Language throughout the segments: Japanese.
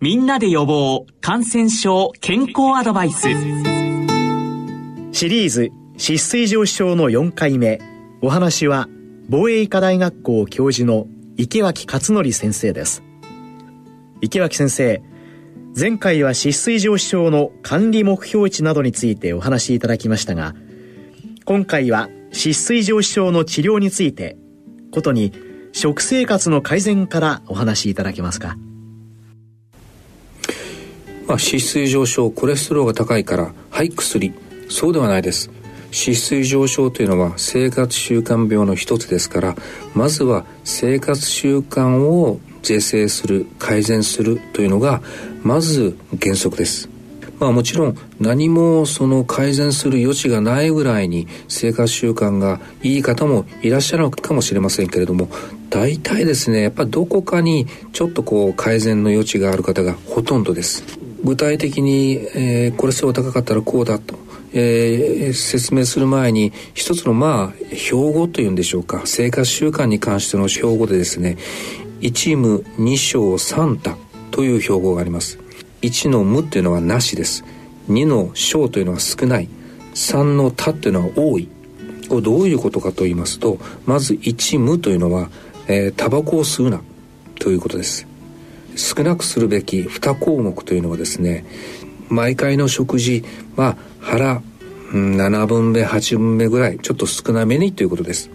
みんなで予防感染症健康アドバイス。シリーズ脂質上症の4回目。お話は防衛医科大学校教授の池脇勝則先生です。池脇先生前回は脂質異常症の管理目標値などについてお話しいただきましたが今回は脂質異常症の治療についてことに食生活の改善からお話しいただけますか？まあ、脂質異常症コレステロールが高いからはい薬。そうではないです。脂質異常症というのは生活習慣病の一つですからまずは生活習慣を是正する改善するというのがまず原則です。まあもちろん何もその改善する余地がないぐらいに生活習慣がいい方もいらっしゃるかもしれませんけれども大体ですねやっぱどこかにちょっとこう改善の余地がある方がほとんどです。具体的に、えー、コレステロール高かったらこうだと、えー、説明する前に一つのまあ標語というんでしょうか。生活習慣に関しての標語でですね1無2小3多という標語があります。1の無というのはなしです。2の小というのは少ない。3の多というのは多い。これどういうことかと言いますとまず1無というのは、えー、タバコを吸うなということです。少なくするべき2項目というのはですね毎回の食事は腹7分目8分目ぐらいちょっと少なめにということです。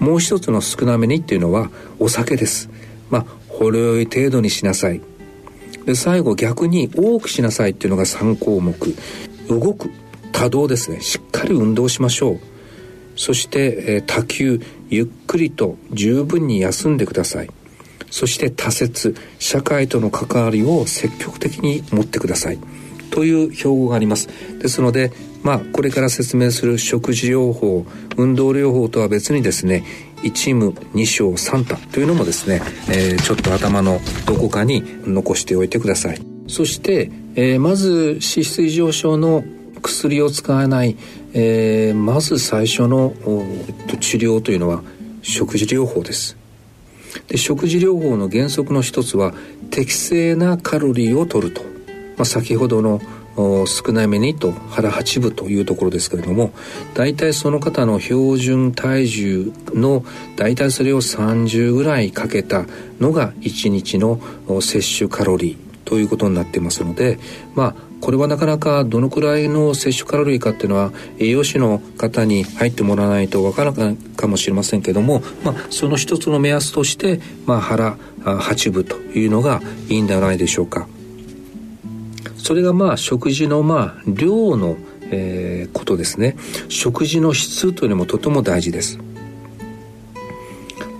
もう一つの少なめにっていうのはお酒です。まあほろ酔い程度にしなさい。で最後逆に多くしなさいっていうのが3項目。動く。多動ですね。しっかり運動しましょう。そして、えー、多休。ゆっくりと十分に休んでください。そして多節社会との関わりを積極的に持ってください。という標語があります。ですのでまあこれから説明する食事療法運動療法とは別にですね1無2小3多というのもですね、えー、ちょっと頭のどこかに残しておいてください。そして、えー、まず脂質異常症の薬を使わない、えー、まず最初の治療というのは食事療法です。で食事療法の原則の一つは適正なカロリーを取ると、まあ、先ほどの少なめにと腹八分というところですけれども大体その方の標準体重の大体それを30ぐらいかけたのが1日の摂取カロリーということになってますのでまあこれはなかなかどのくらいの摂取カロリーかっていうのは栄養士の方に入ってもらわないとわからないかもしれませんけども、まあ、その一つの目安として、まあ、腹8分というのがいいんではないでしょうか。それがまあ食事のまあ量の、えー、ことですね。食事の質というのもとても大事です、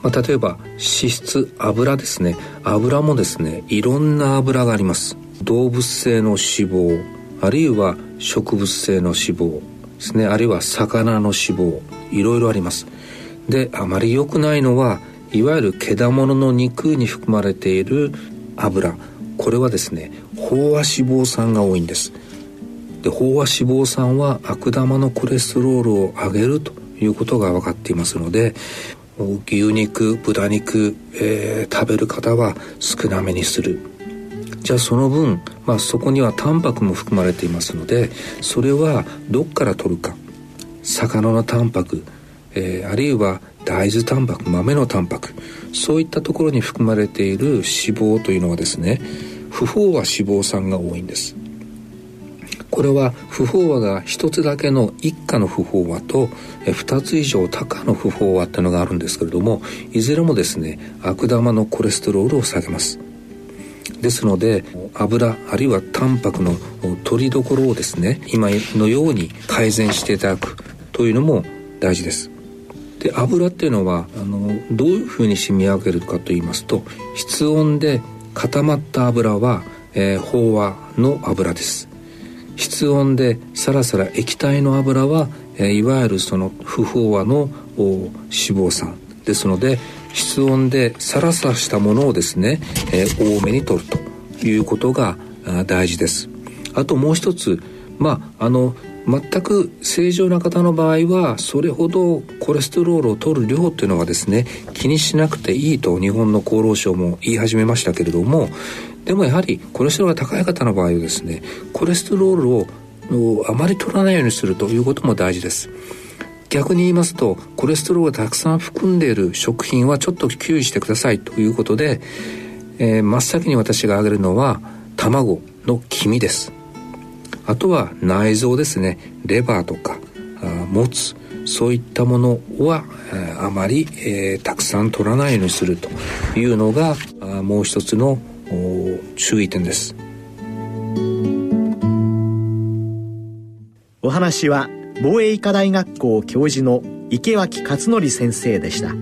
まあ、例えば脂質油ですね。油もですねいろんな油があります。動物性の脂肪あるいは植物性の脂肪ですね。あるいは魚の脂肪いろいろあります。であまり良くないのはいわゆる毛物の肉に含まれている油。これはですね飽和脂肪酸が多いんです。で飽和脂肪酸は悪玉のコレステロールを上げるということが分かっていますので牛肉豚肉、えー、食べる方は少なめにする。じゃあその分、まあ、そこにはタンパクも含まれていますのでそれはどっから取るか。魚のタンパク、えー、あるいは大豆タンパク豆のタンパクそういったところに含まれている脂肪というのはですね不飽和脂肪酸が多いんです。これは不飽和が一つだけの一価の不飽和と二つ以上多価の不飽和っていうのがあるんですけれどもいずれもですね悪玉のコレステロールを下げます。ですので油あるいはタンパクの取りどころをですね今のように改善していただくというのも大事です。で油っていうのはあのどういうふうに染み上げるかと言いますと室温で固まった油は、えー、飽和の油です。室温でサラサラ液体の油は、えー、いわゆるその不飽和の脂肪酸ですので室温でサラサラしたものをですね、えー、多めに取るということが大事です。あともう一つまああの全く正常な方の場合はそれほどコレステロールを取る量というのはですね気にしなくていいと日本の厚労省も言い始めましたけれどもでもやはりコレステロールが高い方の場合はですねコレステロールをあまり取らないようにするということも大事です。逆に言いますとコレステロールがたくさん含んでいる食品はちょっと注意してくださいということで、えー、真っ先に私が挙げるのは卵の黄身です。あとは内臓ですね。レバーとかあもつそういったものは、あまり、えー、たくさん取らないようにするというのがあもう一つの注意点です。お話は防衛医科大学校教授の池脇勝則先生でした。